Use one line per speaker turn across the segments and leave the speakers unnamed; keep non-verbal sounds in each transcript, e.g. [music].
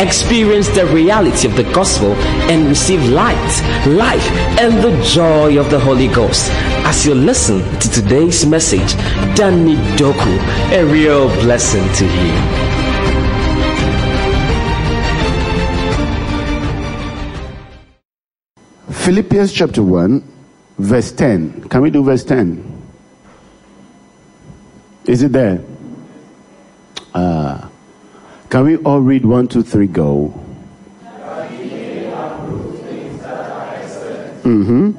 experience the reality of the gospel, and receive light, life, and the joy of the Holy Ghost. As you listen to today's message, Danny Doku, a real blessing to you.
Philippians chapter 1, verse 10. Can we do verse 10? Is it there? Uh, can we all read one, two, three, go? Mm-hmm.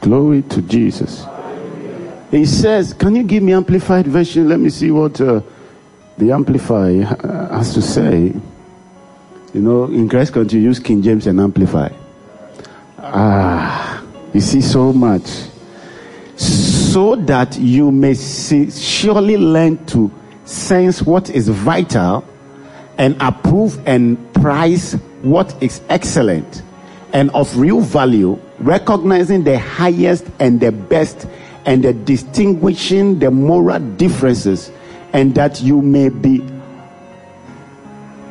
Glory to Jesus. He says, Can you give me amplified version? Let me see what uh, the amplify has to say. You know, in Christ country, use King James and amplify. Ah, you see so much. So that you may see, surely learn to sense what is vital and approve and prize what is excellent and of real value, recognizing the highest and the best and the distinguishing the moral differences, and that you may be.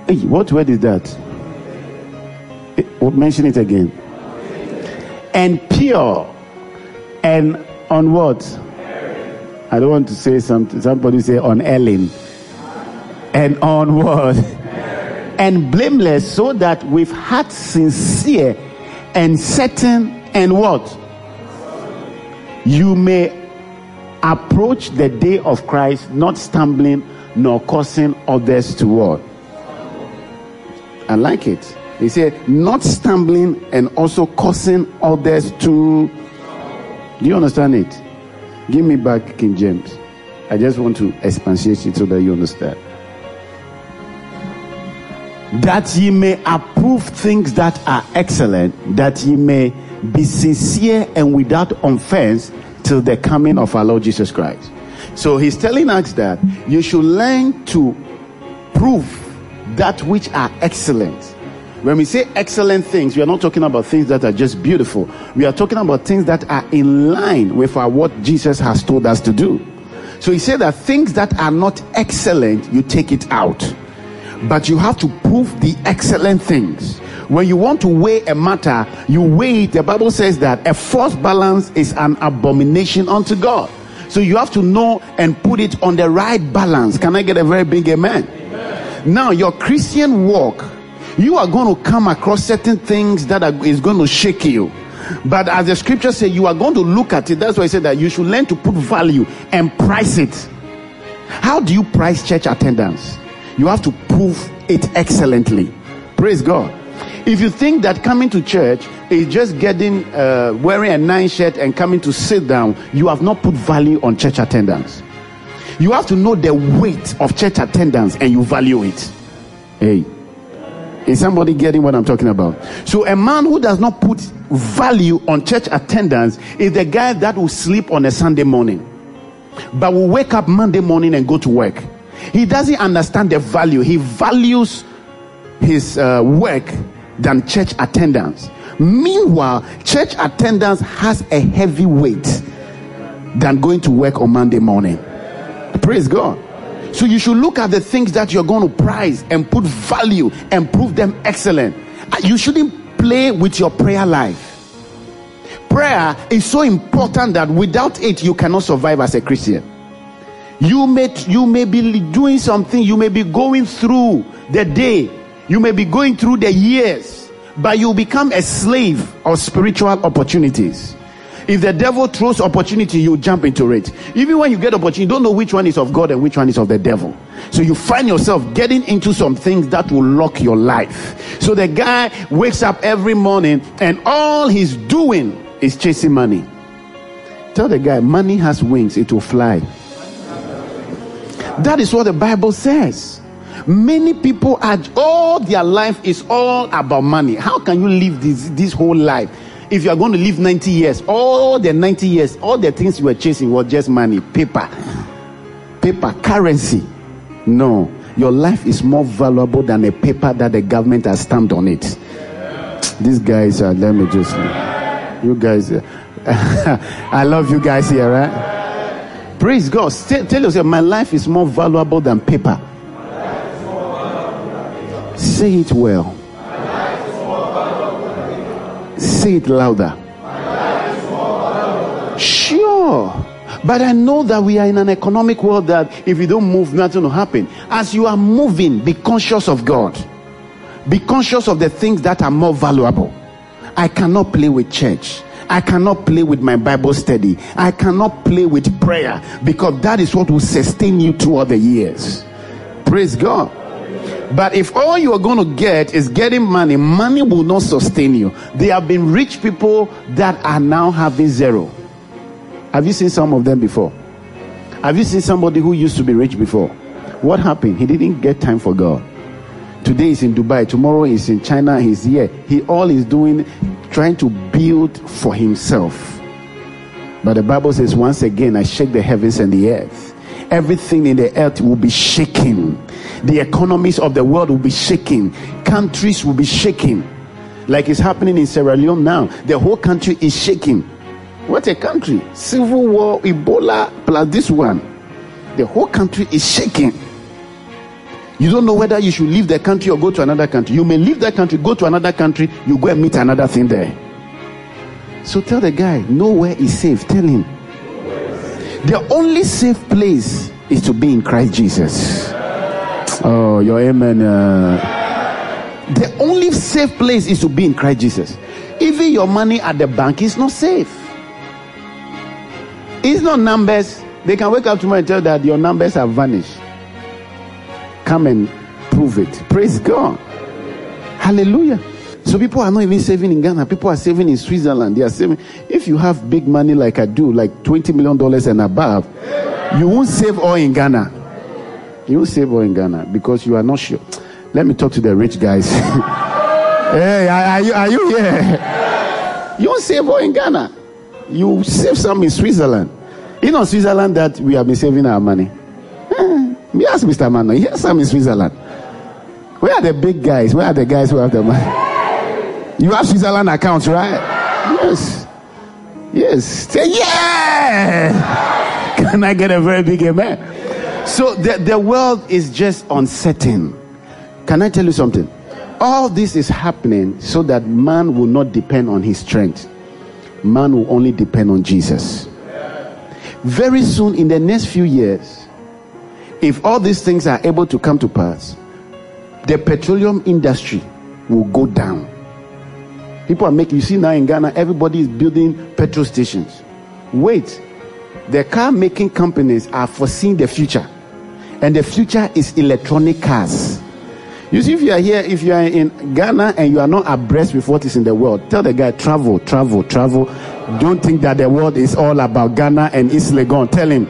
Hey, what word is that? Eh, oh, mention it again. And pure and on what? I don't want to say something. Somebody say on Ellen. And on what? And blameless, so that with heart sincere and certain and what? You may approach the day of Christ not stumbling nor causing others to what? I like it. He said, not stumbling and also causing others to. Do you understand it? Give me back King James. I just want to expatiate it so that you understand. That ye may approve things that are excellent, that ye may be sincere and without offense till the coming of our Lord Jesus Christ. So he's telling us that you should learn to prove that which are excellent. When we say excellent things, we are not talking about things that are just beautiful. We are talking about things that are in line with our, what Jesus has told us to do. So he said that things that are not excellent, you take it out. But you have to prove the excellent things. When you want to weigh a matter, you weigh it. The Bible says that a false balance is an abomination unto God. So you have to know and put it on the right balance. Can I get a very big amen? amen. Now, your Christian walk, you are going to come across certain things that are, is going to shake you. But as the scripture says, you are going to look at it. That's why I said that you should learn to put value and price it. How do you price church attendance? You have to prove it excellently. Praise God. If you think that coming to church is just getting uh, wearing a nice shirt and coming to sit down, you have not put value on church attendance. You have to know the weight of church attendance and you value it. Hey, is somebody getting what I'm talking about? So, a man who does not put value on church attendance is the guy that will sleep on a Sunday morning, but will wake up Monday morning and go to work. He doesn't understand the value. He values his uh, work than church attendance. Meanwhile, church attendance has a heavy weight than going to work on Monday morning. Praise God. So you should look at the things that you're going to prize and put value and prove them excellent. Uh, you shouldn't play with your prayer life. Prayer is so important that without it you cannot survive as a Christian. You may you may be doing something, you may be going through the day, you may be going through the years, but you become a slave of spiritual opportunities. If the devil throws opportunity, you jump into it. Even when you get opportunity, you don't know which one is of God and which one is of the devil. So you find yourself getting into some things that will lock your life. So the guy wakes up every morning and all he's doing is chasing money. Tell the guy, money has wings, it will fly. That is what the Bible says. Many people are all their life is all about money. How can you live this this whole life? If you are going to live 90 years, all the 90 years, all the things you were chasing were just money, paper, paper, currency. No, your life is more valuable than a paper that the government has stamped on it. These guys are, let me just, you guys, [laughs] I love you guys here, right? Praise God. Tell, tell yourself, my life is more valuable than paper. Say it well. Say it louder. Sure. But I know that we are in an economic world that if you don't move, nothing will happen. As you are moving, be conscious of God. Be conscious of the things that are more valuable. I cannot play with church. I cannot play with my Bible study. I cannot play with prayer because that is what will sustain you throughout the years. Praise God. But if all you are going to get is getting money, money will not sustain you. There have been rich people that are now having zero. Have you seen some of them before? Have you seen somebody who used to be rich before? What happened? He didn't get time for God. Today he's in Dubai, tomorrow he's in China, he's here. He all is doing trying to build for himself. But the Bible says, once again, I shake the heavens and the earth. Everything in the earth will be shaking. The economies of the world will be shaking. Countries will be shaking. Like it's happening in Sierra Leone now. The whole country is shaking. What a country! Civil war, Ebola, plus this one. The whole country is shaking. You don't know whether you should leave the country or go to another country. You may leave that country, go to another country, you go and meet another thing there. So tell the guy, nowhere is safe. Tell him. The only safe place is to be in Christ Jesus. Your amen. Uh, the only safe place is to be in Christ Jesus. Even your money at the bank is not safe. It's not numbers. They can wake up tomorrow and tell that your numbers have vanished. Come and prove it. Praise God. Hallelujah. So people are not even saving in Ghana. People are saving in Switzerland. They are saving. If you have big money like I do, like $20 million and above, you won't save all in Ghana. You save all in Ghana because you are not sure. Let me talk to the rich guys. [laughs] hey, are you, are you here? You save all in Ghana. You save some in Switzerland. You know, Switzerland that we have been saving our money. Eh, me ask Mr. Mano. Here's some in Switzerland. Where are the big guys? Where are the guys who have the money? You have Switzerland accounts, right? Yes. Yes. Say yeah. [laughs] Can I get a very big amen? So the, the world is just uncertain. Can I tell you something? All this is happening so that man will not depend on his strength. Man will only depend on Jesus. Very soon, in the next few years, if all these things are able to come to pass, the petroleum industry will go down. People are making, you see now in Ghana, everybody is building petrol stations. Wait, the car making companies are foreseeing the future, and the future is electronic cars. You see, if you are here, if you are in Ghana and you are not abreast with what is in the world, tell the guy, travel, travel, travel. Don't think that the world is all about Ghana and East Legon. Tell him.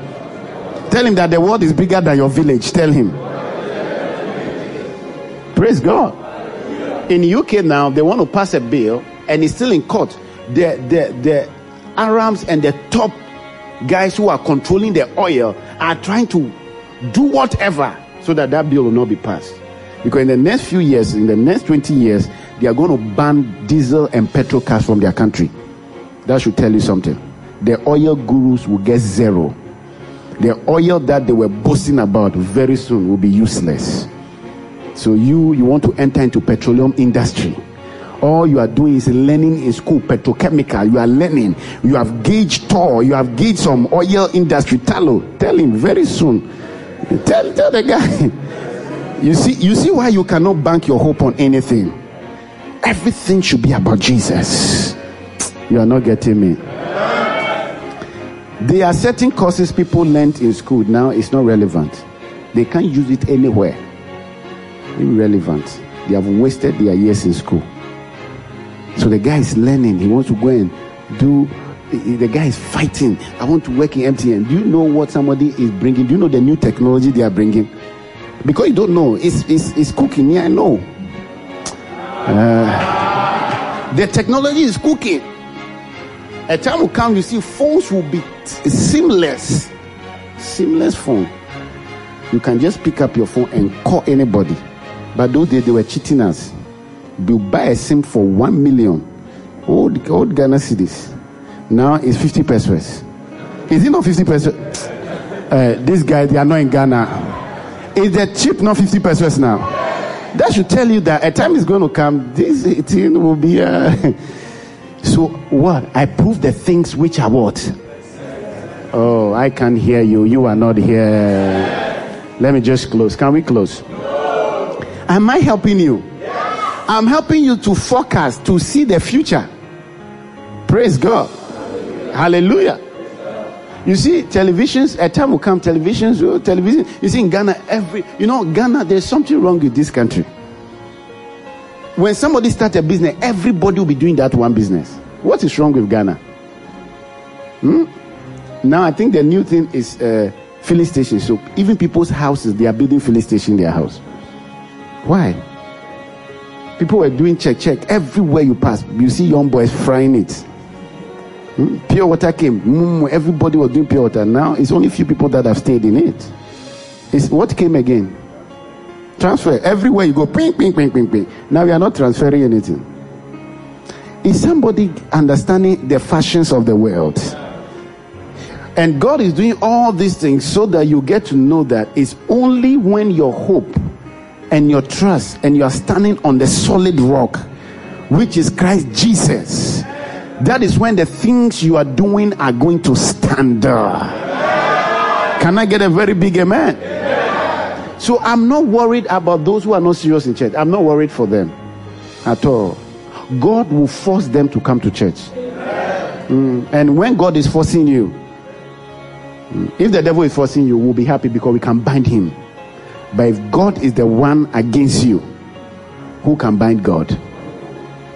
Tell him that the world is bigger than your village. Tell him. Praise God. In UK now, they want to pass a bill and it's still in court. The, the, the Arabs and the top guys who are controlling the oil are trying to do whatever so that that bill will not be passed. Because in the next few years, in the next 20 years, they are going to ban diesel and petrol cars from their country. That should tell you something. The oil gurus will get zero. The oil that they were boasting about very soon will be useless. So you you want to enter into petroleum industry. All you are doing is learning in school petrochemical. You are learning. You have gauged Tor. You have gauged some oil industry. Tullow. Tell him very soon. Tell tell the guy. You see you see why you cannot bank your hope on anything. Everything should be about Jesus. You are not getting me. There are certain courses people learned in school now it's not relevant. They can't use it anywhere. Irrelevant. They have wasted their years in school. So the guy is learning. He wants to go and do. The guy is fighting. I want to work in MTN. Do you know what somebody is bringing? Do you know the new technology they are bringing? Because you don't know, it's it's, it's cooking. Yeah, I know. Uh, the technology is cooking. A time will come, you see, phones will be t- seamless. Seamless phone. You can just pick up your phone and call anybody. But those days they were cheating us. You buy a SIM for one million. Old, old Ghana cedis. Now it's 50 pesewas. Is it not 50 pesewas? Uh, this guy, they are not in Ghana. Is the chip not 50 pesewas now? That should tell you that a time is going to come, this thing will be. Uh, [laughs] so, what? I prove the things which are what? Oh, I can't hear you. You are not here. Let me just close. Can we close? Am I helping you? I'm helping you to forecast, to see the future. Praise God. Hallelujah. You see, televisions, a time will come, televisions, oh, television. You see, in Ghana, every, you know, Ghana, there's something wrong with this country. When somebody starts a business, everybody will be doing that one business. What is wrong with Ghana? Hmm? Now, I think the new thing is uh, filling stations. So even people's houses, they are building filling station in their house. Why? People were doing check, check. Everywhere you pass, you see young boys frying it. Hmm? Pure water came. Mm, everybody was doing pure water. Now it's only few people that have stayed in it. It's what came again? Transfer. Everywhere you go, ping, ping, ping, ping, ping. Now we are not transferring anything. Is somebody understanding the fashions of the world? And God is doing all these things so that you get to know that it's only when your hope and your trust and you are standing on the solid rock, which is Christ Jesus, that is when the things you are doing are going to stand. Can I get a very big amen? So I'm not worried about those who are not serious in church. I'm not worried for them at all. God will force them to come to church. Mm. And when God is forcing you, mm, if the devil is forcing you, we'll be happy because we can bind him. But if God is the one against you, who can bind God?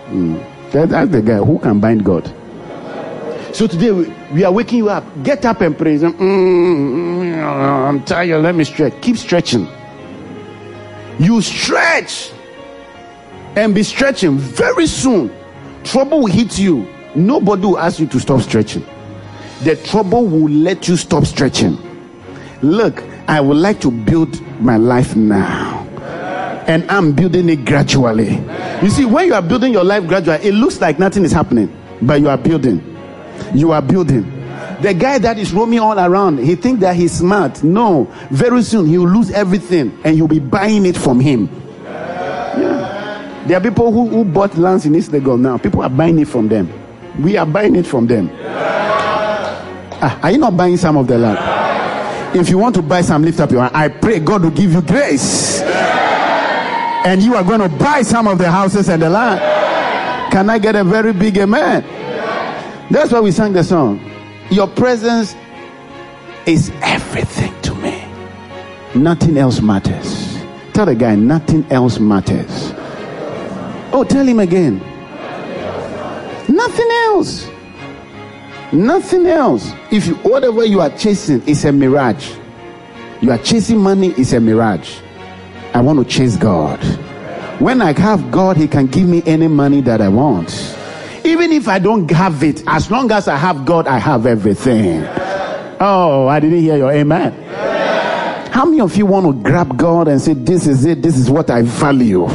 Mm. That, that's the guy who can bind God. So today we, we are waking you up. Get up and praise Him. Mm, I'm tired. Let me stretch. Keep stretching. You stretch and be stretching. Very soon, trouble will hit you. Nobody will ask you to stop stretching. The trouble will let you stop stretching. Look, I would like to build my life now. And I'm building it gradually. You see, when you are building your life gradually, it looks like nothing is happening, but you are building. You are building. The guy that is roaming all around, he thinks that he's smart. No, very soon he will lose everything and you'll be buying it from him. Yeah. There are people who, who bought lands in Legon now. People are buying it from them. We are buying it from them. Ah, are you not buying some of the land? If you want to buy some, lift up your hand. I pray God will give you grace. And you are going to buy some of the houses and the land. Can I get a very big amen? That's why we sang the song. Your presence is everything to me. Nothing else matters. Tell the guy, nothing else matters. Oh, tell him again. Nothing else. Nothing else. If you whatever you are chasing is a mirage. You are chasing money is a mirage. I want to chase God. When I have God, He can give me any money that I want. Even if I don't have it, as long as I have God, I have everything. Oh, I didn't hear your amen. How many of you want to grab God and say, This is it, this is what I value?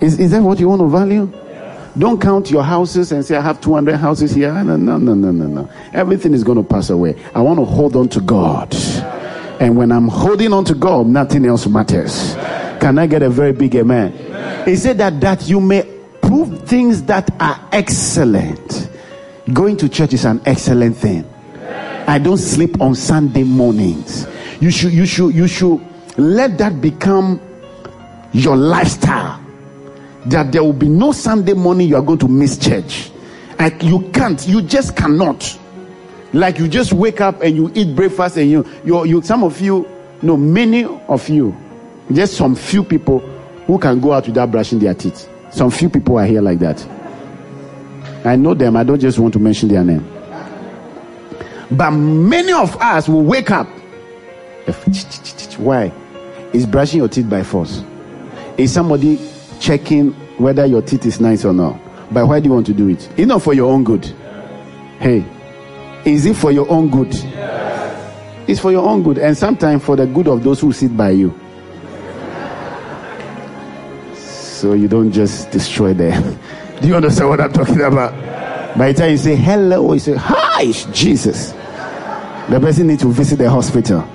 Is, is that what you want to value? Don't count your houses and say, I have 200 houses here. No, no, no, no, no. Everything is going to pass away. I want to hold on to God. And when I'm holding on to God, nothing else matters. Can I get a very big amen? amen. He said that, that you may prove things that are excellent. Going to church is an excellent thing. I don't sleep on Sunday mornings. You should, you should, you should let that become your lifestyle. That there will be no Sunday morning you are going to miss church. Like you can't, you just cannot. Like you just wake up and you eat breakfast and you, you, you some of you, no, many of you, just some few people who can go out without brushing their teeth. Some few people are here like that. I know them, I don't just want to mention their name. But many of us will wake up. Why? Is brushing your teeth by force? Is somebody checking whether your teeth is nice or not? But why do you want to do it? It's not for your own good. Hey, is it for your own good? It's for your own good, and sometimes for the good of those who sit by you. so you don't just destroy them. [laughs] Do you understand what I'm talking about? By the time you say hello, you say hi, Jesus. The person needs to visit the hospital.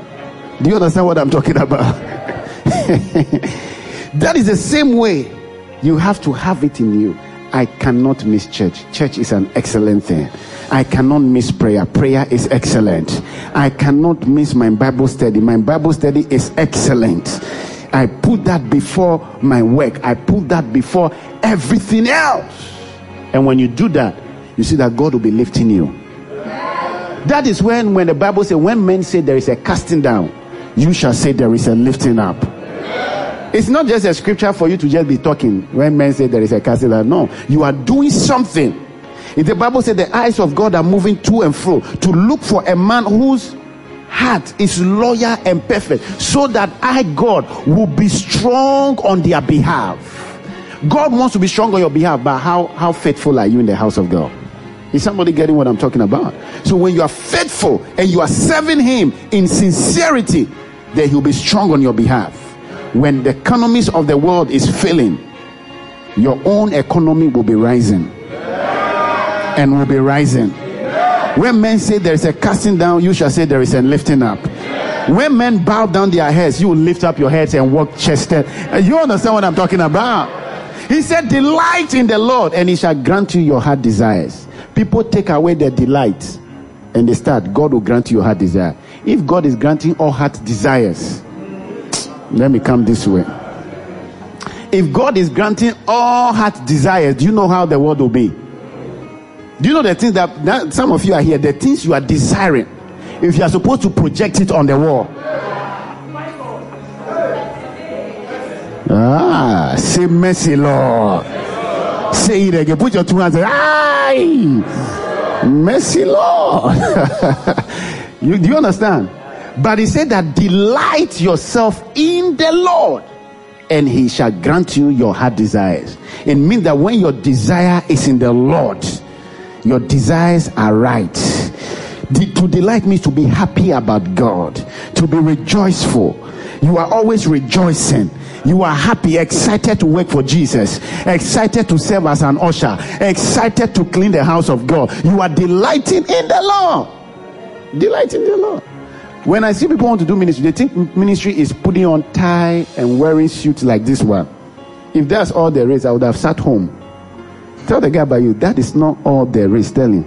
Do you understand what I'm talking about? [laughs] that is the same way you have to have it in you. I cannot miss church. Church is an excellent thing. I cannot miss prayer. Prayer is excellent. I cannot miss my Bible study. My Bible study is excellent. I put that before my work. I put that before everything else. And when you do that, you see that God will be lifting you. That is when, when the Bible says, when men say there is a casting down, you shall say there is a lifting up. It's not just a scripture for you to just be talking when men say there is a down. No, you are doing something. If the Bible says the eyes of God are moving to and fro to look for a man whose heart is loyal and perfect, so that I, God, will be strong on their behalf. God wants to be strong on your behalf, but how, how faithful are you in the house of God? Is somebody getting what I'm talking about? So when you are faithful and you are serving Him in sincerity, then He'll be strong on your behalf. When the economies of the world is failing, your own economy will be rising and will be rising. When men say there is a casting down, you shall say there is a lifting up. When men bow down their heads, you will lift up your heads and walk chested. Uh, you understand what I'm talking about? He said, Delight in the Lord, and He shall grant you your heart desires. People take away their delight and they start, God will grant you your heart desire. If God is granting all heart desires, let me come this way. If God is granting all heart desires, do you know how the world will be? Do you know the things that, that some of you are here, the things you are desiring, if you are supposed to project it on the wall? Ah, say mercy, Lord. Say it again. Put your two hands. Aye, mercy, Lord. [laughs] you, do you understand? But he said that delight yourself in the Lord, and he shall grant you your heart desires. It means that when your desire is in the Lord, your desires are right. De- to delight means to be happy about God, to be rejoiceful. You are always rejoicing. You are happy, excited to work for Jesus, excited to serve as an usher, excited to clean the house of God. You are delighting in the Lord. Delighting in the Lord. When I see people want to do ministry, they think ministry is putting on tie and wearing suits like this one. If that's all there is, I would have sat home. Tell the guy by you, that is not all there is. Tell him.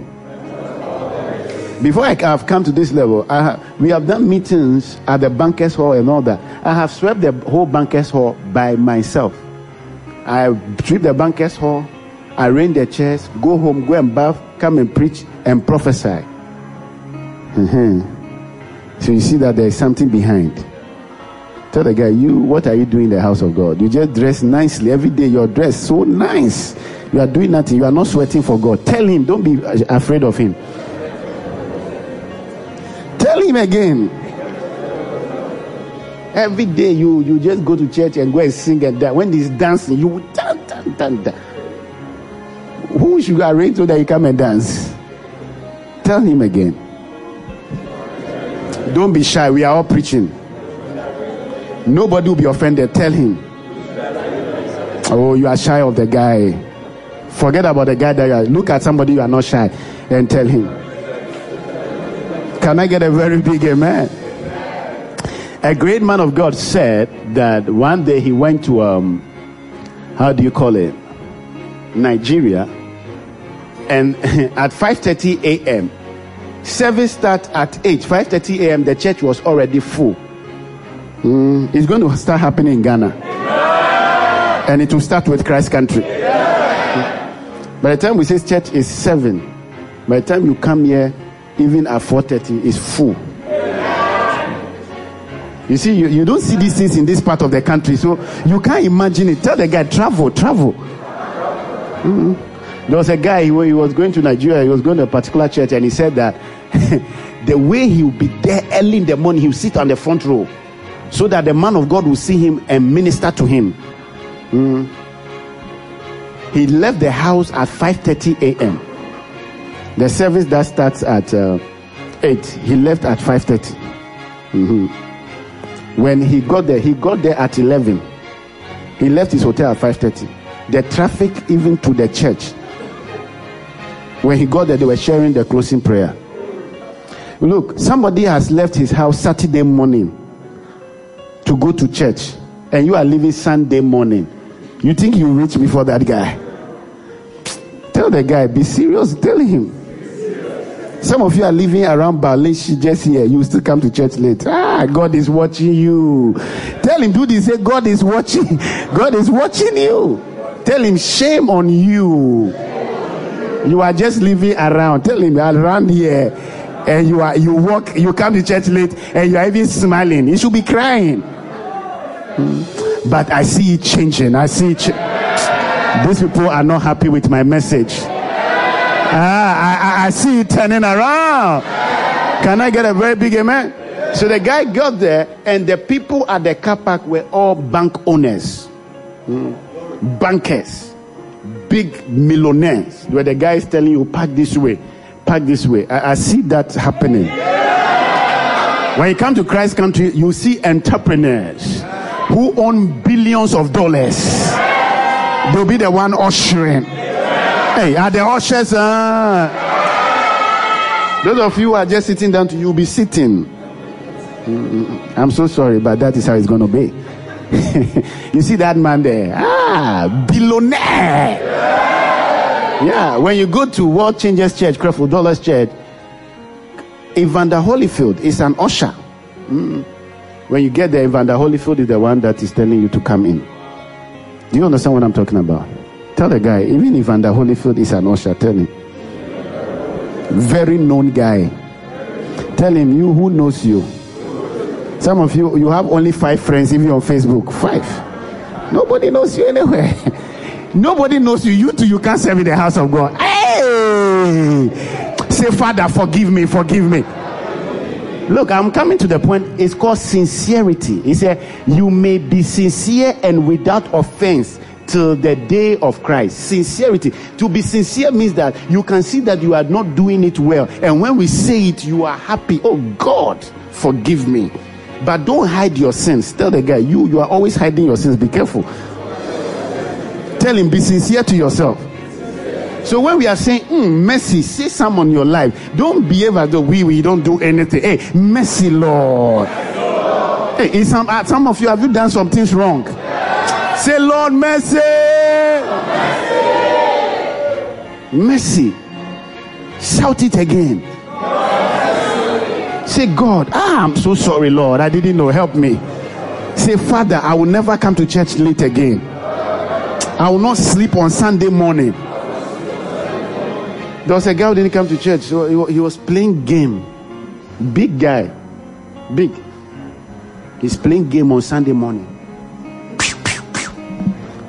Before I have come to this level, have, we have done meetings at the bankers hall and all that. I have swept the whole bankers hall by myself. I sweep the bankers hall, arrange the chairs, go home, go and bath, come and preach and prophesy. Mm-hmm. So you see that there is something behind. Tell the guy, you, what are you doing in the house of God? You just dress nicely. Every day you're dressed so nice. You are doing nothing. You are not sweating for God. Tell him, don't be afraid of him. Tell him again. Every day you, you just go to church and go and sing and dance. When he's dancing, you dance, dance, dance, dance. Who should arrange so that you come and dance? Tell him again. Don't be shy. We are all preaching. Nobody will be offended. Tell him. Oh, you are shy of the guy. Forget about the guy that you are. Look at somebody you are not shy and tell him. Can I get a very big amen? A great man of God said that one day he went to um, how do you call it, Nigeria, and [laughs] at 5:30 a.m. service start at 8. 5:30 a.m. the church was already full. Mm, it's going to start happening in Ghana, and it will start with Christ Country. By the time we say church is seven, by the time you come here, even at 4.30, it's full. You see, you, you don't see these things in this part of the country, so you can't imagine it. Tell the guy, travel, travel. Mm-hmm. There was a guy, he was going to Nigeria, he was going to a particular church, and he said that [laughs] the way he would be there early in the morning, he will sit on the front row so that the man of God will see him and minister to him. Mm. He left the house at 5:30 a.m. The service that starts at uh, 8, he left at 5:30. Mm-hmm. When he got there, he got there at 11. He left his hotel at 5:30. The traffic even to the church. When he got there, they were sharing the closing prayer. Look, somebody has left his house Saturday morning to go to church, and you are leaving Sunday morning. You think you reach before that guy? Tell the guy, be serious. Tell him. Some of you are living around Berlin, just here. You still come to church late. Ah, God is watching you. Tell him, do this. Say, God is watching. [laughs] God is watching you. Tell him, shame on you. You are just living around. Tell him, around here. And you are you walk, you come to church late, and you are even smiling. You should be crying. Hmm. But I see it changing. I see it. Ch- These people are not happy with my message. Ah, I, I, I see it turning around. Can I get a very big amen? So the guy got there, and the people at the car park were all bank owners, mm. bankers, big millionaires. Where the guy is telling you, park this way, park this way. I, I see that happening. When you come to Christ country, you see entrepreneurs who own billions of dollars. They'll be the one ushering. Hey, are the ushers? Uh, those of you who are just sitting down to you, will be sitting. Mm, I'm so sorry, but that is how it's going to be. [laughs] you see that man there? Ah, billionaire. Yeah, when you go to World Changers Church, Creflo Dollar's Church, Evander Holyfield is an usher. Mm. When you get there, Evander Holyfield is the one that is telling you to come in. Do you understand what I'm talking about? Tell the guy, even Evander Holyfield is an usher, tell him. Very known guy. Tell him, you who knows you. Some of you, you have only five friends even on Facebook. Five. Nobody knows you anywhere. [laughs] Nobody knows you. You too, you can't serve in the house of God. Hey! Say, Father, forgive me, forgive me. Look, I'm coming to the point. It's called sincerity. He said, You may be sincere and without offense till the day of Christ. Sincerity. To be sincere means that you can see that you are not doing it well. And when we say it, you are happy. Oh God, forgive me. But don't hide your sins. Tell the guy, you, you are always hiding your sins. Be careful. Tell him, be sincere to yourself. So when we are saying mm, mercy, say some on your life. Don't behave as though we we don't do anything. Hey, mercy, Lord. Hey, some uh, some of you have you done some things wrong? Say, Lord, mercy. Mercy. Shout it again. Say, God, ah, I'm so sorry, Lord. I didn't know. Help me. Say, Father, I will never come to church late again. I will not sleep on Sunday morning. There was a guy who didn't come to church, so he, was playing game. Big guy, big. He's playing game on Sunday morning.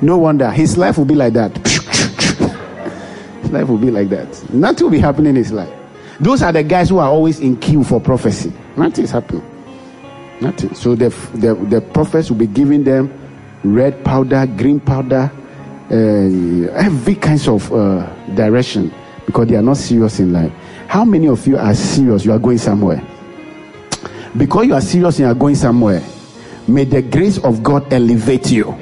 No wonder his life will be like that. [laughs] his life will be like that. Nothing will be happening in his life. Those are the guys who are always in queue for prophecy. Nothing is happening. Nothing. So the, the, the prophets will be giving them red powder, green powder, uh, every kinds of uh, direction because they are not serious in life. How many of you are serious? You are going somewhere. Because you are serious and you are going somewhere, may the grace of God elevate you.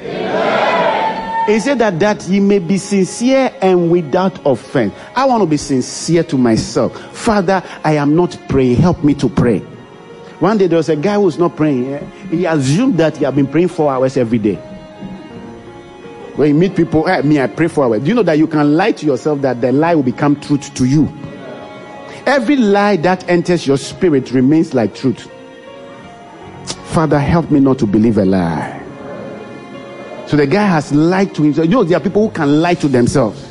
He said that that ye may be sincere and without offense. I want to be sincere to myself. Father, I am not praying. Help me to pray. One day there was a guy who was not praying. Eh? He assumed that he had been praying four hours every day. When you meet people, hey, me, I pray for hours. Do you know that you can lie to yourself that the lie will become truth to you? Every lie that enters your spirit remains like truth. Father, help me not to believe a lie. So the guy has lied to himself. You know, there are people who can lie to themselves.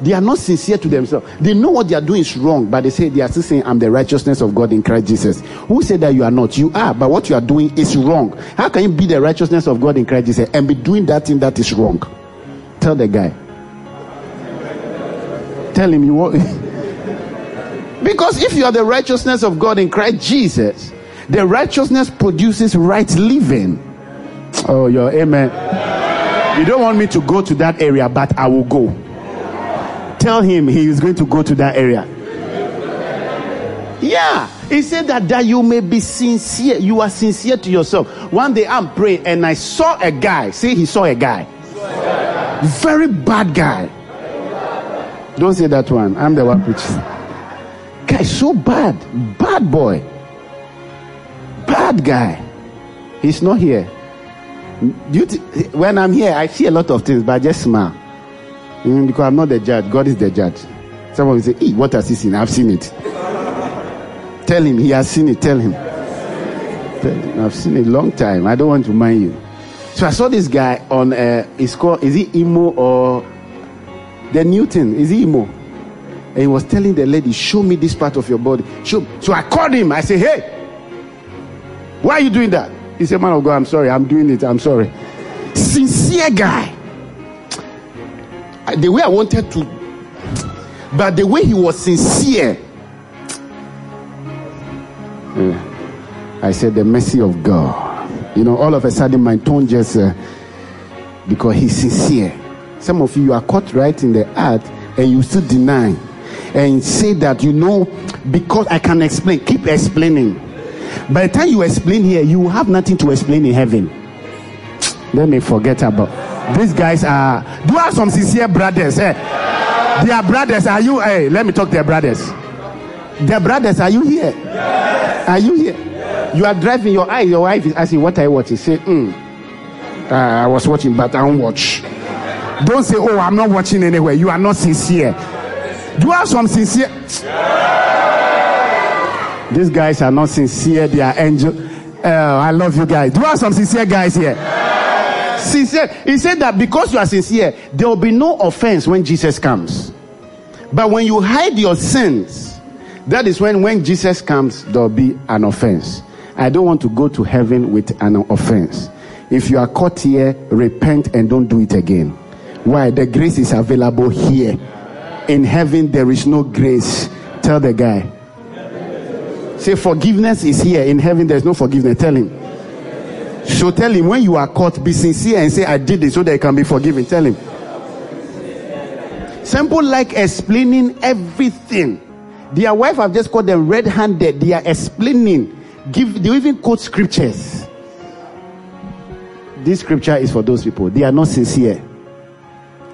They are not sincere to themselves. They know what they are doing is wrong, but they say they are still saying, I'm the righteousness of God in Christ Jesus. Who said that you are not? You are, but what you are doing is wrong. How can you be the righteousness of God in Christ Jesus and be doing that thing that is wrong? Tell the guy. Tell him you want. [laughs] because if you are the righteousness of God in Christ Jesus, the righteousness produces right living. Oh, your amen. You don't want me to go to that area, but I will go. Tell him he is going to go to that area. Yeah. He said that, that you may be sincere. You are sincere to yourself. One day I'm praying and I saw a guy. See, he saw a guy. Very bad guy. Don't say that one. I'm the one preaching. guy so bad. Bad boy. Bad guy. He's not here. When I'm here, I see a lot of things, but I just smile. Mm, because I'm not the judge. God is the judge. Someone will say, hey, what has he seen? I've seen it. Tell him he has seen it. Tell him. Tell him. I've seen it a long time. I don't want to mind you. So I saw this guy on, uh, it's is he imo or the Newton? Is he imo? And he was telling the lady, show me this part of your body. Show. So I called him. I said, hey, why are you doing that? He said, man of God, I'm sorry. I'm doing it. I'm sorry. Sincere guy. The way I wanted to, but the way he was sincere. Yeah. I said, the mercy of God. You know, all of a sudden my tone just, uh, because he's sincere. Some of you are caught right in the act and you still deny and say that, you know, because I can explain. Keep explaining. By the time you explain here, you have nothing to explain in heaven. Let me forget about these guys are do have some sincere brothers? Eh? they are brothers are you hey let me talk to their brothers. Their brothers are you here? Are you here? You are driving your eye your wife is asking what i watch. You say mm, uh, i was watching but i don't watch. Don't say oh i'm not watching anywhere. You are not sincere. Do you have some sincere these guys are not sincere they are angel uh, i love you guys do you have some sincere guys here sincere. He said that because you are sincere, there will be no offense when Jesus comes. But when you hide your sins, that is when when Jesus comes, there will be an offense. I don't want to go to heaven with an offense. If you are caught here, repent and don't do it again. Why? The grace is available here. In heaven, there is no grace. Tell the guy. Say, forgiveness is here. In heaven, there's no forgiveness. Tell him. So tell him when you are caught, be sincere and say, I did it so that you can be forgiven. Tell him. Simple like explaining everything. Their wife have just called them red handed. They are explaining. Give they even quote scriptures. This scripture is for those people. They are not sincere.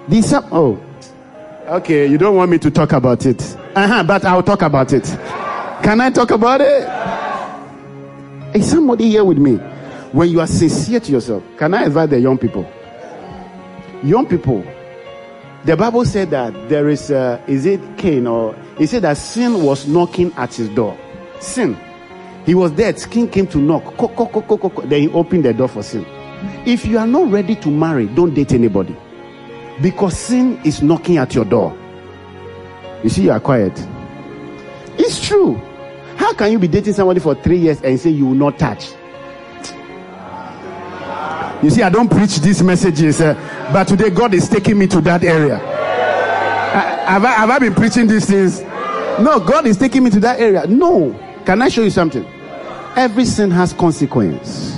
These are, oh okay, you don't want me to talk about it. Uh-huh, but I'll talk about it. Can I talk about it? Is somebody here with me? when you are sincere to yourself, can I advise the young people? Young people, the Bible said that there is, a, is it Cain or he said that sin was knocking at his door. Sin. He was there. Sin came to knock. Then he opened the door for sin. If you are not ready to marry, don't date anybody because sin is knocking at your door. You see, you are quiet. It's true. How can you be dating somebody for three years and say you will not touch? You see, I don't preach these messages, uh, but today God is taking me to that area. Uh, have, I, have I been preaching these things? No, God is taking me to that area. No. Can I show you something? Every sin has consequence.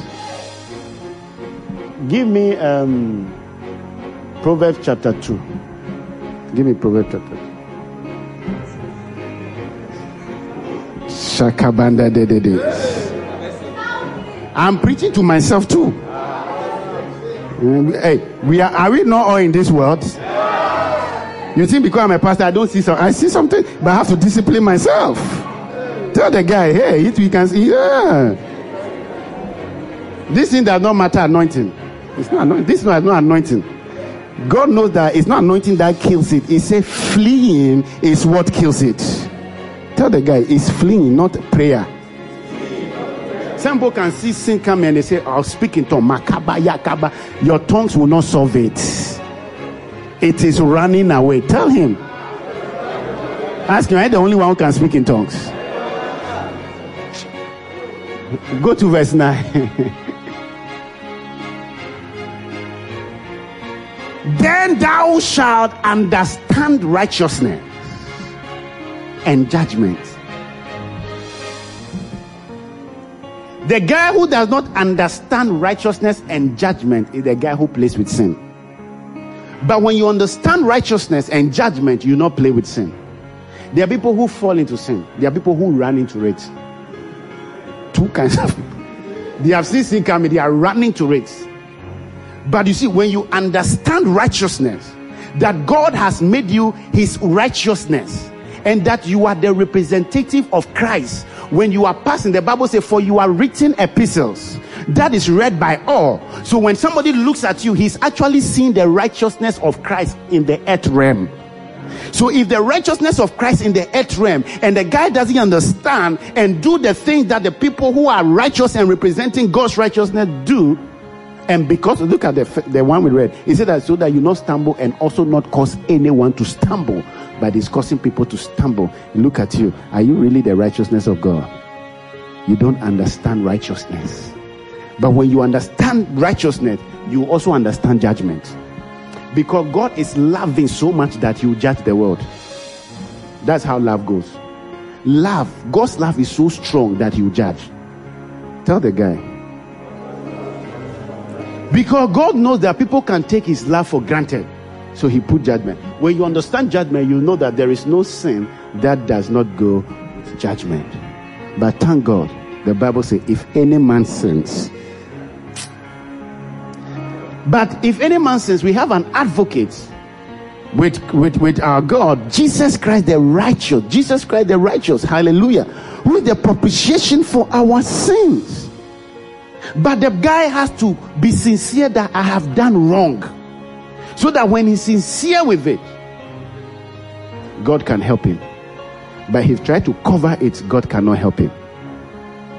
Give me um, Proverbs chapter 2. Give me Proverbs chapter 2. Shakabanda. I'm preaching to myself too. Mm, hey, we are, are we not all in this world? You think because I'm a pastor, I don't see some, I see something, but I have to discipline myself. Tell the guy, hey, it we can see, yeah. This thing does not matter anointing. It's not anointing. This is not anointing. God knows that it's not anointing that kills it. It's a fleeing is what kills it. Tell the guy, it's fleeing, not prayer. Some people can see sin come and they say, I'll speak in tongue. Makaba, yakaba. Your tongues will not solve it. It is running away. Tell him. Ask him, I the only one who can speak in tongues? Go to verse 9. [laughs] then thou shalt understand righteousness and judgment The guy who does not understand righteousness and judgment is the guy who plays with sin. But when you understand righteousness and judgment, you not play with sin. There are people who fall into sin. There are people who run into it. Two kinds of people. They have seen sin coming, they are running to it. But you see, when you understand righteousness, that God has made you his righteousness, and that you are the representative of Christ. When you are passing, the Bible says, For you are written epistles that is read by all. So when somebody looks at you, he's actually seeing the righteousness of Christ in the earth realm. So if the righteousness of Christ in the earth realm and the guy doesn't understand and do the things that the people who are righteous and representing God's righteousness do, and because look at the the one we read, he said that so that you not stumble and also not cause anyone to stumble, but it's causing people to stumble. Look at you. Are you really the righteousness of God? You don't understand righteousness. But when you understand righteousness, you also understand judgment. Because God is loving so much that you judge the world. That's how love goes. Love, God's love is so strong that you judge. Tell the guy. Because God knows that people can take his love for granted. So he put judgment. When you understand judgment, you know that there is no sin that does not go with judgment. But thank God, the Bible says, if any man sins, but if any man sins, we have an advocate with, with, with our God, Jesus Christ the righteous. Jesus Christ the righteous. Hallelujah. Who is the propitiation for our sins. But the guy has to be sincere that I have done wrong. So that when he's sincere with it, God can help him. But if he try to cover it, God cannot help him.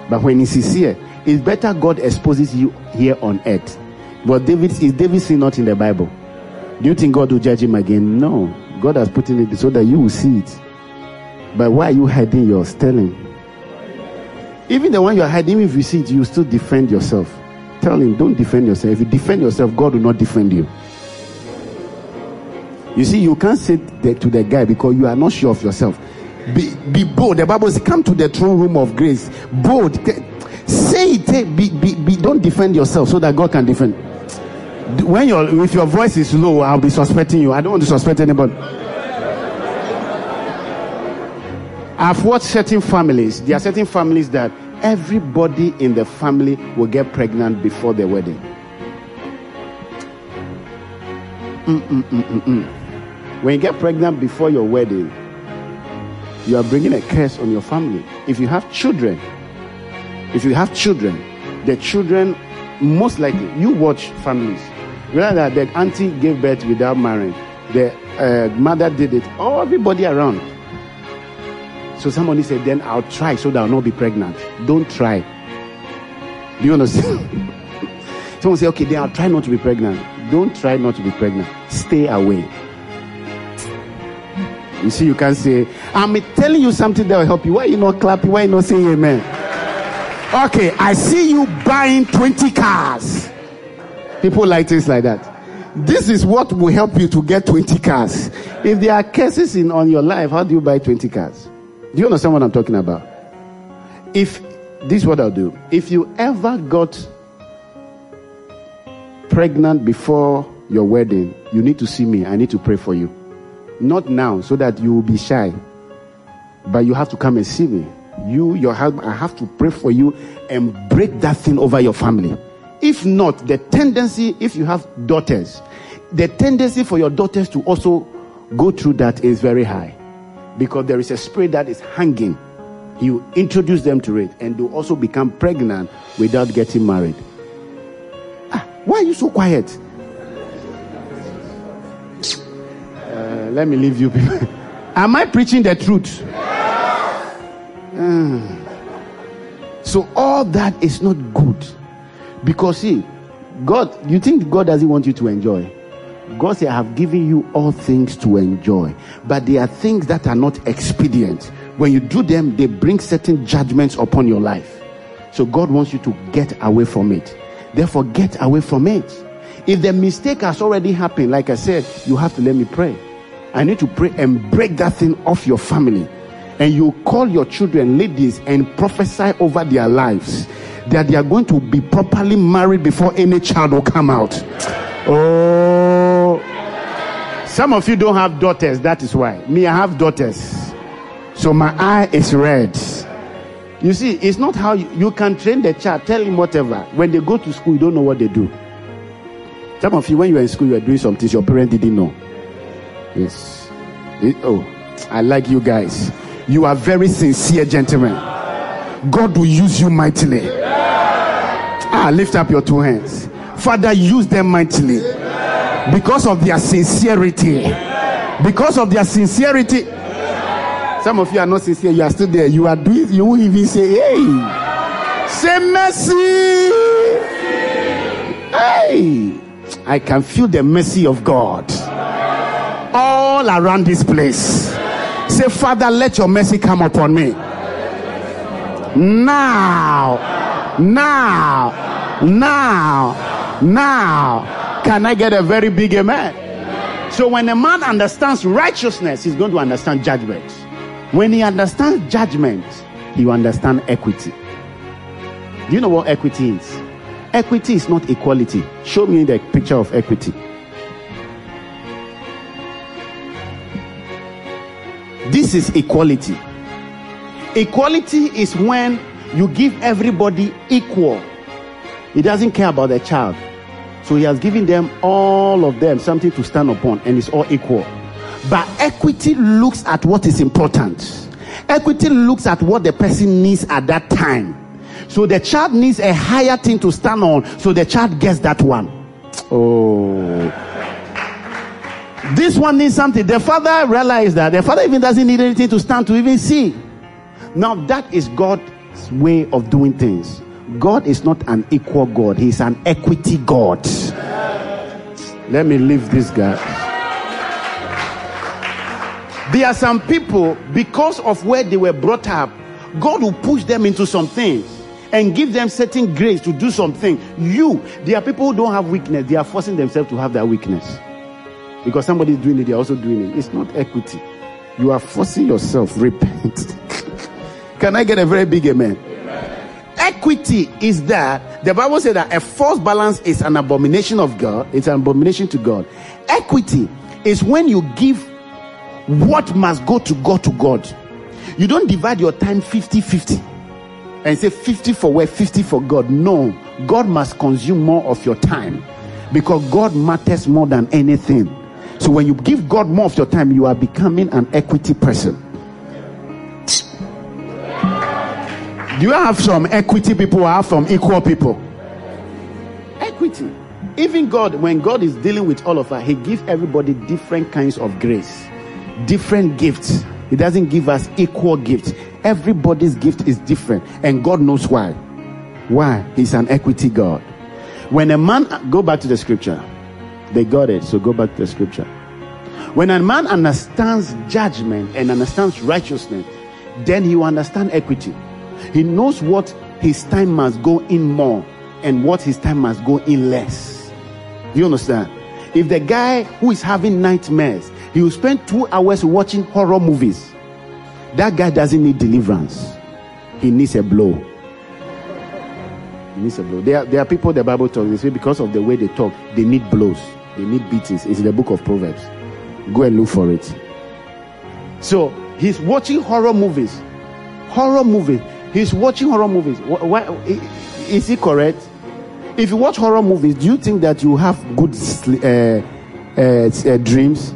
But when he's sincere, it's better God exposes you here on earth but David is David sin not in the Bible? Do you think God will judge him again? No. God has put in it so that you will see it. But why are you hiding your telling? Even the one you are hiding, if you see it, you still defend yourself. Tell him, don't defend yourself. If you defend yourself, God will not defend you. You see, you can't say that to the guy because you are not sure of yourself. Be, be bold. The Bible says, come to the throne room of grace. Bold. Say it. Be, be, be, don't defend yourself so that God can defend when your if your voice is low, I'll be suspecting you. I don't want to suspect anybody. I've watched certain families. There are certain families that everybody in the family will get pregnant before the wedding. Mm-mm-mm-mm-mm. When you get pregnant before your wedding, you are bringing a curse on your family. If you have children, if you have children, the children most likely you watch families Realize that the auntie gave birth without marrying. The uh, mother did it. Oh, everybody around. So somebody said, then I'll try so that I'll not be pregnant. Don't try. Do you understand? [laughs] Someone say, okay, then I'll try not to be pregnant. Don't try not to be pregnant. Stay away. You see, you can't say, I'm telling you something that will help you. Why you not clapping? Why you not saying amen? Okay, I see you buying 20 cars. People like things like that. This is what will help you to get 20 cars. If there are cases in on your life, how do you buy 20 cars? Do you understand what I'm talking about? If this is what I'll do. If you ever got pregnant before your wedding, you need to see me. I need to pray for you. Not now, so that you will be shy. But you have to come and see me. You, your husband, I have to pray for you and break that thing over your family. If not, the tendency, if you have daughters, the tendency for your daughters to also go through that is very high because there is a spirit that is hanging. You introduce them to it and they also become pregnant without getting married. Ah, why are you so quiet? Uh, let me leave you people. [laughs] Am I preaching the truth? Uh, so all that is not good. Because see, God, you think God doesn't want you to enjoy? God said, I have given you all things to enjoy. But there are things that are not expedient. When you do them, they bring certain judgments upon your life. So God wants you to get away from it. Therefore, get away from it. If the mistake has already happened, like I said, you have to let me pray. I need to pray and break that thing off your family. And you call your children ladies and prophesy over their lives that they are going to be properly married before any child will come out. Oh, some of you don't have daughters. That is why. Me, I have daughters. So my eye is red. You see, it's not how you, you can train the child, tell him whatever. When they go to school, you don't know what they do. Some of you, when you were in school, you were doing some things your parents didn't know. Yes. It, oh, I like you guys. You are very sincere gentlemen. God will use you mightily. Ah, lift up your two hands. Father, use them mightily because of their sincerity. Because of their sincerity. Some of you are not sincere. You are still there. You are doing. You will even say, "Hey, say mercy." Hey, I can feel the mercy of God all around this place. Say, Father, let your mercy come upon me. Now, now, now, now. Can I get a very big amen? So, when a man understands righteousness, he's going to understand judgment. When he understands judgment, he will understand equity. Do you know what equity is? Equity is not equality. Show me the picture of equity. This is equality. Equality is when you give everybody equal. He doesn't care about the child. So he has given them all of them something to stand upon and it's all equal. But equity looks at what is important. Equity looks at what the person needs at that time. So the child needs a higher thing to stand on, so the child gets that one. Oh. This one needs something. The father realized that. The father even doesn't need anything to stand to even see. Now, that is God's way of doing things. God is not an equal God, He's an equity God. Let me leave this guy. There are some people, because of where they were brought up, God will push them into some things and give them certain grace to do something. You, there are people who don't have weakness, they are forcing themselves to have that weakness. Because somebody is doing it, they're also doing it. It's not equity. You are forcing yourself. Repent. [laughs] Can I get a very big amen? amen? Equity is that the Bible said that a false balance is an abomination of God, it's an abomination to God. Equity is when you give what must go to God to God. You don't divide your time 50 50 and say 50 for where 50 for God. No, God must consume more of your time because God matters more than anything. So when you give God more of your time, you are becoming an equity person. Do you have some equity people have some equal people? Equity. Even God, when God is dealing with all of us, He gives everybody different kinds of grace, different gifts. He doesn't give us equal gifts. Everybody's gift is different, and God knows why. Why? He's an equity God. When a man, go back to the scripture. They got it, so go back to the scripture. When a man understands judgment and understands righteousness, then he will understand equity. He knows what his time must go in more and what his time must go in less. You understand? If the guy who is having nightmares, he will spend two hours watching horror movies. That guy doesn't need deliverance. He needs a blow. He needs a blow. There are, there are people the Bible talks, they say because of the way they talk, they need blows. They need beatings. It's in the book of Proverbs. Go and look for it. So he's watching horror movies. Horror movies. He's watching horror movies. Why, is he correct? If you watch horror movies, do you think that you have good uh, uh, uh, dreams?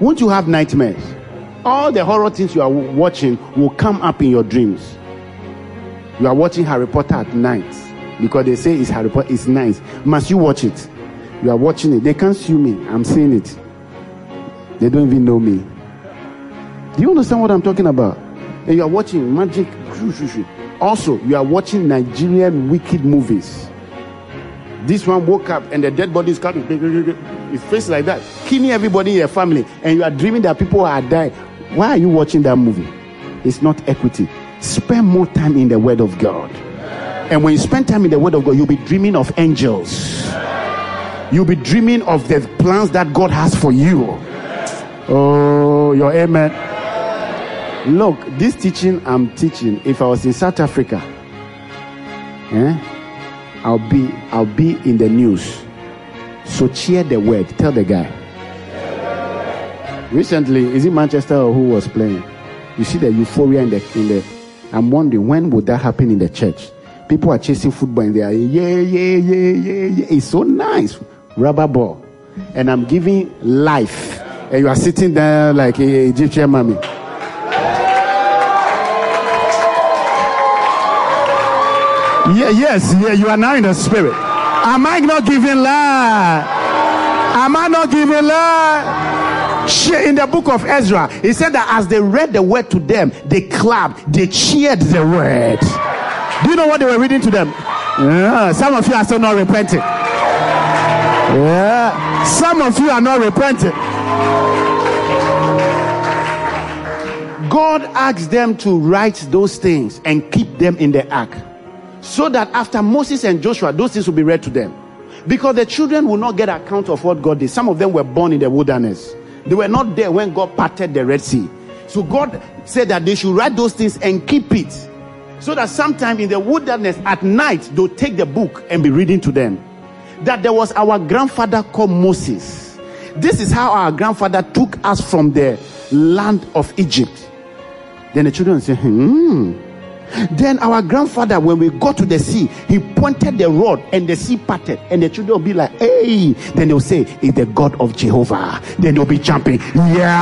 Won't you have nightmares? All the horror things you are watching will come up in your dreams. You are watching Harry Potter at night because they say it's Harry Potter. It's nice. Must you watch it? You are watching it. They can't sue me. I'm seeing it. They don't even know me. Do you understand what I'm talking about? And you are watching magic. Also, you are watching Nigerian wicked movies. This one woke up and the dead body is coming. His face like that, killing everybody in your family, and you are dreaming that people are dying. Why are you watching that movie? It's not equity. Spend more time in the Word of God. And when you spend time in the Word of God, you'll be dreaming of angels. You'll be dreaming of the plans that God has for you. Oh, your amen. Look, this teaching I'm teaching, if I was in South Africa, eh, I'll be I'll be in the news. So cheer the word. Tell the guy. Recently, is it Manchester or who was playing? You see the euphoria in the in the. I'm wondering when would that happen in the church? People are chasing football and they are yeah yeah yeah yeah yeah. It's so nice, rubber ball, and I'm giving life, and you are sitting there like a Egyptian mummy. Yeah, yes, yeah, you are now in the spirit. Am I not giving life? Am I not giving life? In the book of Ezra, he said that as they read the word to them, they clapped, they cheered the word. Do you know what they were reading to them? Yeah, some of you are still not repenting. Yeah, some of you are not repenting. God asked them to write those things and keep them in the ark so that after Moses and Joshua, those things will be read to them. Because the children will not get account of what God did. Some of them were born in the wilderness. They were not there when God parted the Red Sea. So God said that they should write those things and keep it. So that sometime in the wilderness at night, they'll take the book and be reading to them. That there was our grandfather called Moses. This is how our grandfather took us from the land of Egypt. Then the children say, hmm, then our grandfather, when we got to the sea, he pointed the rod and the sea parted. And the children will be like, hey. Then they'll say, it's the God of Jehovah. Then they'll be jumping. Yeah.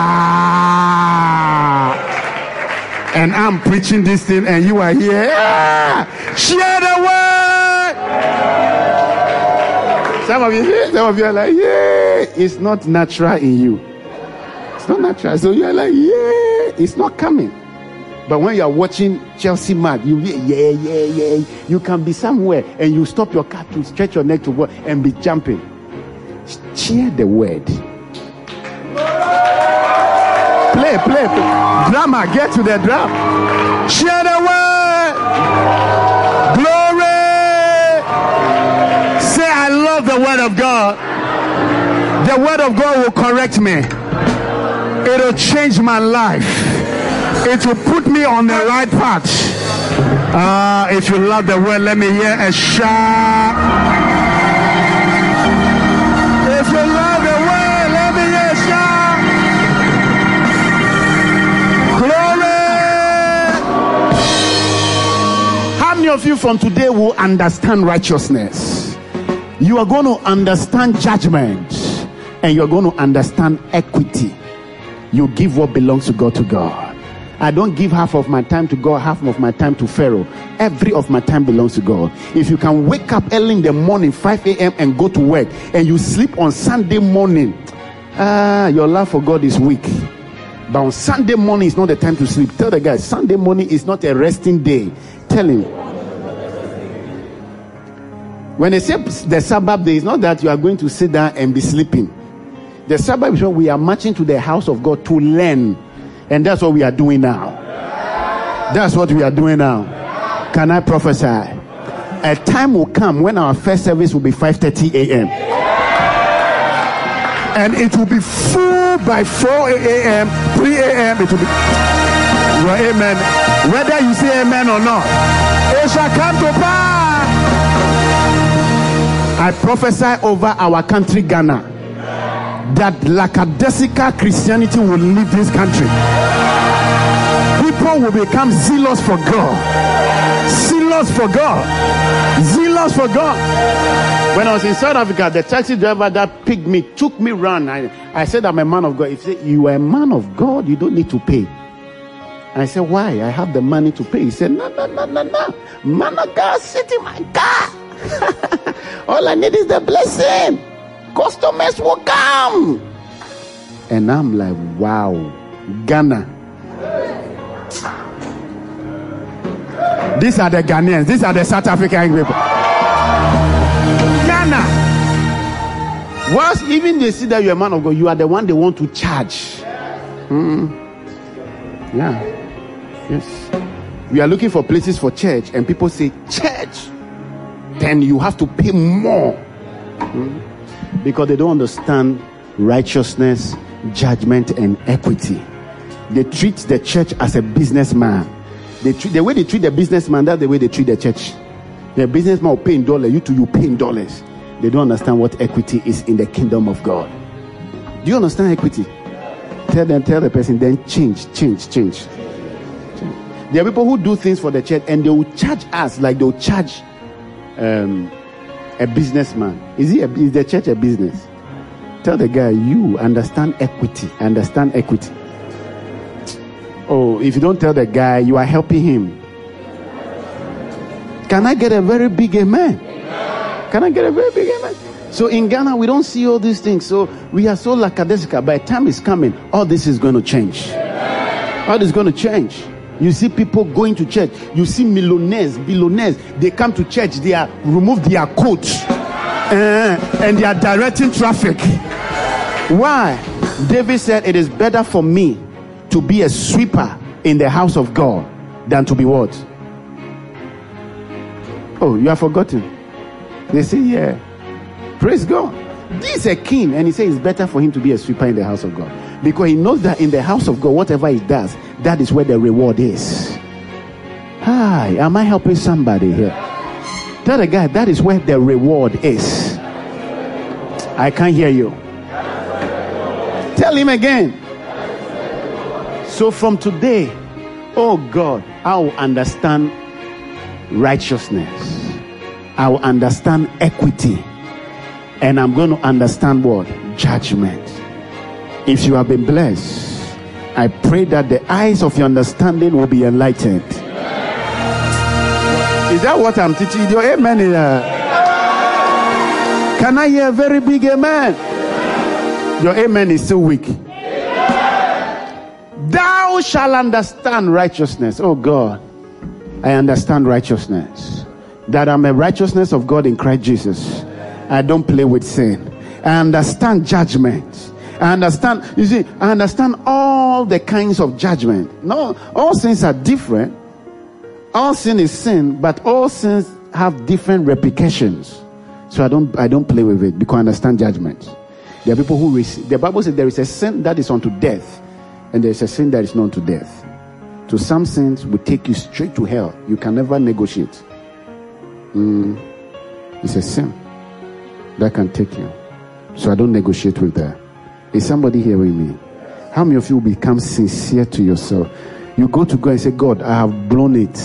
And I'm preaching this thing, and you are here. Yeah. Share the word. Some of you, [laughs] some of you are like, yeah. It's not natural in you. It's not natural. So you're like, yeah. It's not coming. But when you are watching Chelsea match, you yeah, yeah, yeah. You can be somewhere and you stop your car to stretch your neck to work and be jumping. Cheer the word. Play, play, play. Drama, get to the drum. Cheer love the word of God. The word of God will correct me. It'll change my life it will put me on the right path. Uh, if you love the word, let me hear a shout. If you love the word, let me hear a shout. Glory. How many of you from today will understand righteousness? You are going to understand judgment and you're going to understand equity. You give what belongs to God to God. I don't give half of my time to God, half of my time to Pharaoh. Every of my time belongs to God. If you can wake up early in the morning, 5 a.m., and go to work, and you sleep on Sunday morning, ah, your love for God is weak. But on Sunday morning is not the time to sleep. Tell the guy, Sunday morning is not a resting day. Tell him. When they say the Sabbath day, it's not that you are going to sit down and be sleeping. The Sabbath is when we are marching to the house of God to learn and that's what we are doing now. That's what we are doing now. Can I prophesy? A time will come when our first service will be 5:30 a.m. And it will be full by 4 a.m., 3 a.m. It will be amen. Whether you say amen or not, it shall come to pass. I prophesy over our country, Ghana that lackadaisical Christianity will leave this country. People will become zealous for God. Zealous for God. Zealous for God. When I was in South Africa, the taxi driver that picked me took me round. I, I said, I'm a man of God. He said, You are a man of God, you don't need to pay. I said, Why? I have the money to pay. He said, No, no, no, no, no. Man of God, sit in my car. [laughs] All I need is the blessing customers will come. And I'm like, wow, Ghana. These are the Ghanaians, these are the South African people. Ghana. Once even they see that you're a man of God, you are the one they want to charge. Mm. Yeah. Yes. We are looking for places for church, and people say, Church. Then you have to pay more. Mm because they don't understand righteousness, judgment, and equity. They treat the church as a businessman. They treat, the way they treat the businessman, that's the way they treat the church. The businessman will pay in dollars, you too, you pay in dollars. They don't understand what equity is in the kingdom of God. Do you understand equity? Tell them, tell the person, then change, change, change. change. There are people who do things for the church and they will charge us like they'll charge um, a businessman. Is he a, is the church a business? Tell the guy you understand equity. Understand equity. Oh, if you don't tell the guy, you are helping him. Can I get a very big amen? Can I get a very big amen? So in Ghana, we don't see all these things. So we are so lackadaisical. By the time is coming, all this is going to change. All this is going to change. You see people going to church. You see millionaires, billionaires. They come to church. They are remove their coats uh, and they are directing traffic. Why? David said, "It is better for me to be a sweeper in the house of God than to be what? Oh, you have forgotten. They say, yeah. Praise God. This is a king, and he says it's better for him to be a sweeper in the house of God. Because he knows that in the house of God, whatever he does, that is where the reward is. Hi, am I helping somebody here? Tell the guy that is where the reward is. I can't hear you. Tell him again. So from today, oh God, I will understand righteousness. I will understand equity. And I'm going to understand what? Judgment. If you have been blessed, I pray that the eyes of your understanding will be enlightened. Is that what I'm teaching? Your amen Can I hear a very big amen? Your amen is still weak. Thou shall understand righteousness. Oh God, I understand righteousness. That I'm a righteousness of God in Christ Jesus. I don't play with sin. I understand judgment. I understand, you see, I understand all the kinds of judgment. No, all sins are different. All sin is sin, but all sins have different repercussions. So I don't I don't play with it because I understand judgment. There are people who receive the Bible says there is a sin that is unto death and there's a sin that is not to death. To some sins will take you straight to hell. You can never negotiate. Mm, it's a sin that can take you. So I don't negotiate with that. Is somebody hearing me? How many of you become sincere to yourself? You go to God and say, God, I have blown it.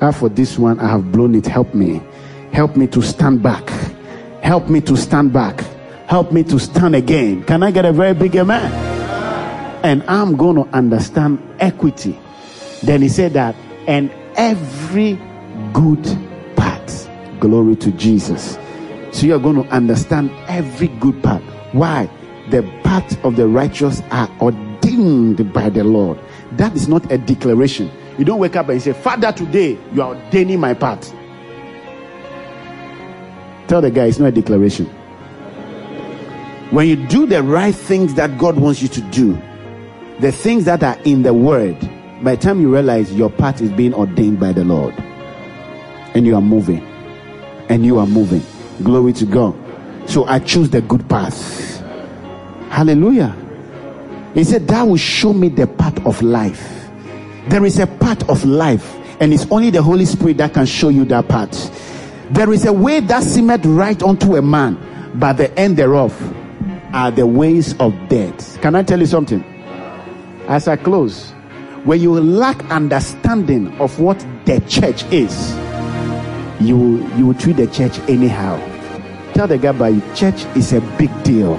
Ah, for this one, I have blown it. Help me. Help me to stand back. Help me to stand back. Help me to stand again. Can I get a very big amen? and I'm going to understand equity. Then he said that, and every good part. Glory to Jesus. So you're going to understand every good part. Why? The path of the righteous are ordained by the Lord. That is not a declaration. You don't wake up and say, Father, today you are ordaining my path. Tell the guy it's not a declaration. When you do the right things that God wants you to do, the things that are in the word, by the time you realize your path is being ordained by the Lord, and you are moving, and you are moving. Glory to God. So I choose the good path. Hallelujah. He said, That will show me the path of life. There is a path of life, and it's only the Holy Spirit that can show you that path. There is a way that seemeth right unto a man, but the end thereof are the ways of death. Can I tell you something? As I close, when you lack understanding of what the church is, you you will treat the church anyhow. Tell the guy, by church is a big deal.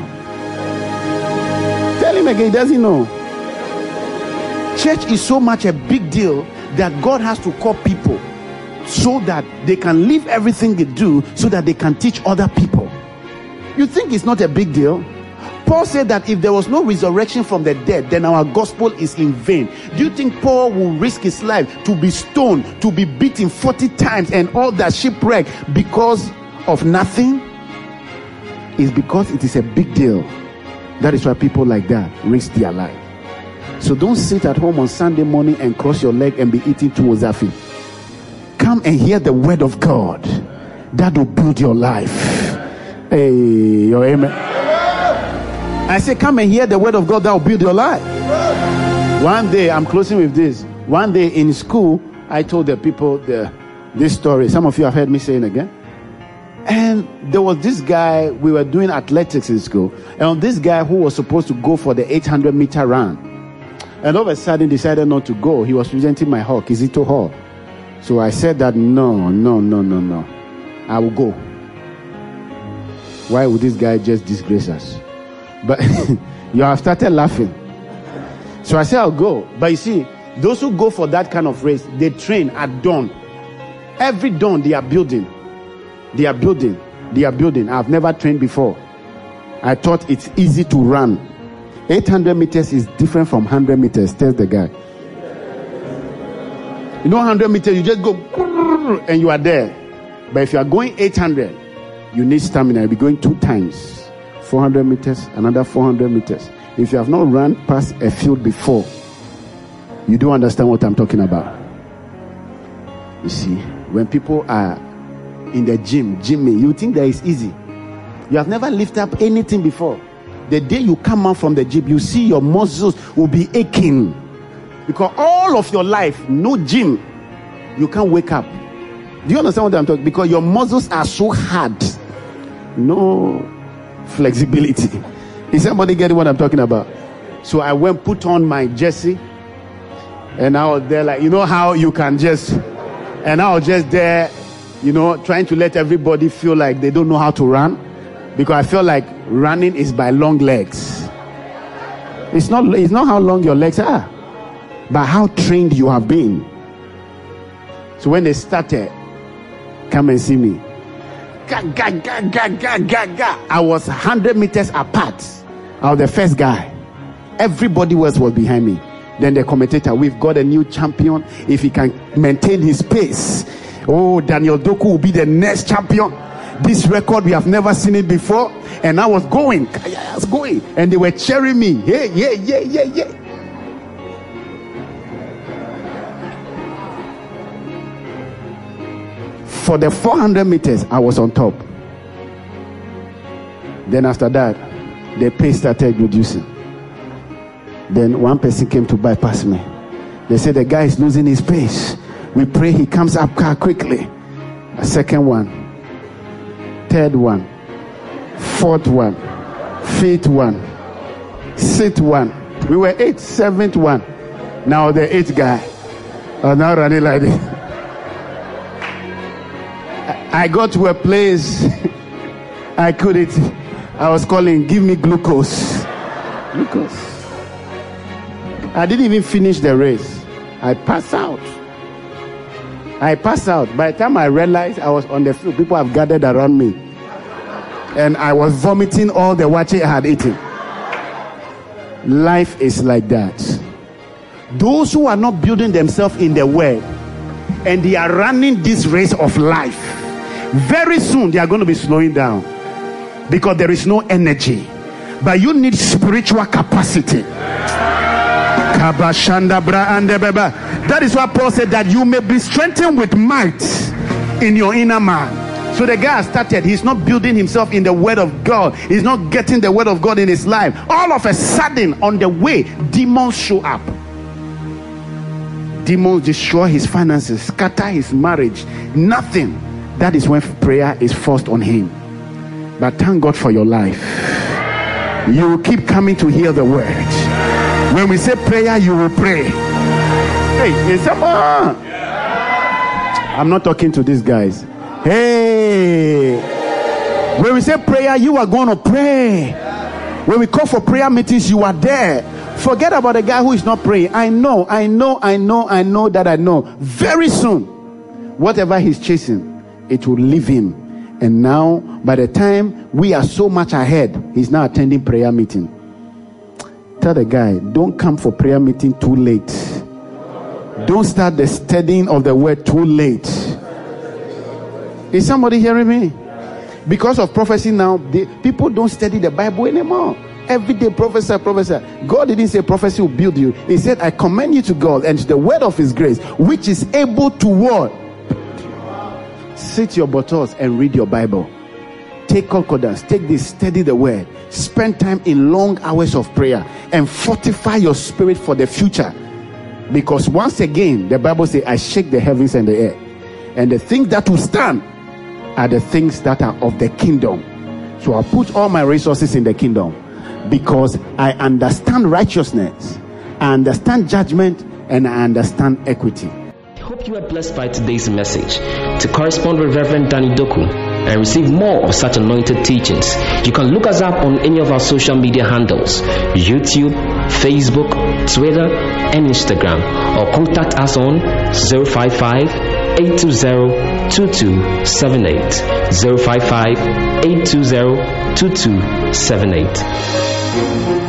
Again, he know? Church is so much a big deal that God has to call people so that they can leave everything they do so that they can teach other people. You think it's not a big deal? Paul said that if there was no resurrection from the dead, then our gospel is in vain. Do you think Paul will risk his life to be stoned, to be beaten 40 times, and all that shipwreck because of nothing? Is because it is a big deal. That is why people like that risk their life. So don't sit at home on Sunday morning and cross your leg and be eating tuozafi. Come and hear the word of God. That will build your life. Hey, your amen. I say, come and hear the word of God that will build your life. One day, I'm closing with this. One day in school, I told the people the, this story. Some of you have heard me saying again. And there was this guy, we were doing athletics in school, and this guy who was supposed to go for the 800 meter run. And all of a sudden decided not to go. He was presenting my hall, Kizito Hall. So I said that no, no, no, no, no. I will go. Why would this guy just disgrace us? But [laughs] you have started laughing. So I said, I'll go. But you see, those who go for that kind of race, they train at dawn. Every dawn they are building. They are building. They are building. I've never trained before. I thought it's easy to run. 800 meters is different from 100 meters, tells the guy. You know, 100 meters, you just go and you are there. But if you are going 800, you need stamina. You'll be going two times 400 meters, another 400 meters. If you have not run past a field before, you don't understand what I'm talking about. You see, when people are in the gym, Jimmy, you think that is easy. You have never lifted up anything before. The day you come out from the gym, you see your muscles will be aching. Because all of your life, no gym, you can't wake up. Do you understand what I'm talking? Because your muscles are so hard. No flexibility. [laughs] Is somebody getting what I'm talking about? So I went put on my jersey and I was there like you know how you can just and I was just there, you know, trying to let everybody feel like they don't know how to run. Because I feel like running is by long legs. It's not it's not how long your legs are, but how trained you have been. So when they started, come and see me. Ga, ga, ga, ga, ga, ga, ga. I was 100 meters apart. I was the first guy. Everybody else was behind me. Then the commentator, we've got a new champion. If he can maintain his pace, oh, Daniel Doku will be the next champion. This record, we have never seen it before. And I was going, I was going, and they were cheering me. Yeah, yeah, yeah, yeah, yeah. For the 400 meters, I was on top. Then after that, the pace started reducing. Then one person came to bypass me. They said the guy is losing his pace. We pray he comes up car quickly. A second one, third one, fourth one, fifth one, sixth one. We were eight, seventh one. Now the eighth guy are now running like this. I got to a place [laughs] I couldn't. I was calling, give me glucose. Glucose. I didn't even finish the race. I passed out. I passed out. By the time I realized I was on the field, people have gathered around me. And I was vomiting all the waakye I had eaten. Life is like that. Those who are not building themselves in the word and they are running this race of life, very soon they are going to be slowing down because there is no energy. But you need spiritual capacity. That is why Paul said that you may be strengthened with might in your inner man. So the guy started, he's not building himself in the word of God, he's not getting the word of God in his life. All of a sudden, on the way, demons show up. Demons destroy his finances, scatter his marriage, nothing. That is when prayer is forced on him. But thank God for your life. You will keep coming to hear the word. When we say prayer, you will pray. Hey, is someone? I'm not talking to these guys. Hey, when we say prayer, you are going to pray. When we call for prayer meetings, you are there. Forget about the guy who is not praying. I know, I know, I know, I know that I know. Very soon, whatever he's chasing, it will leave him. And now, by the time we are so much ahead, he's now attending prayer meeting. Tell the guy, don't come for prayer meeting too late. Don't start the studying of the word too late. Is somebody hearing me? Because of prophecy now, the, people don't study the Bible anymore. Every day, professor, professor. God didn't say prophecy will build you. He said, I commend you to God and to the word of his grace, which is able to what? Sit your bottles and read your Bible. Take concordance, take this, study the word. Spend time in long hours of prayer and fortify your spirit for the future. Because once again, the Bible says, I shake the heavens and the earth. And the things that will stand are the things that are of the kingdom. So I put all my resources in the kingdom because I understand righteousness, I understand judgment, and I understand equity.
I Hope you are blessed by today's message. To correspond with Reverend Danny Doku, and receive more of such anointed teachings, you can look us up on any of our social media handles YouTube, Facebook, Twitter, and Instagram, or contact us on 055 820 2278. 055 820 2278.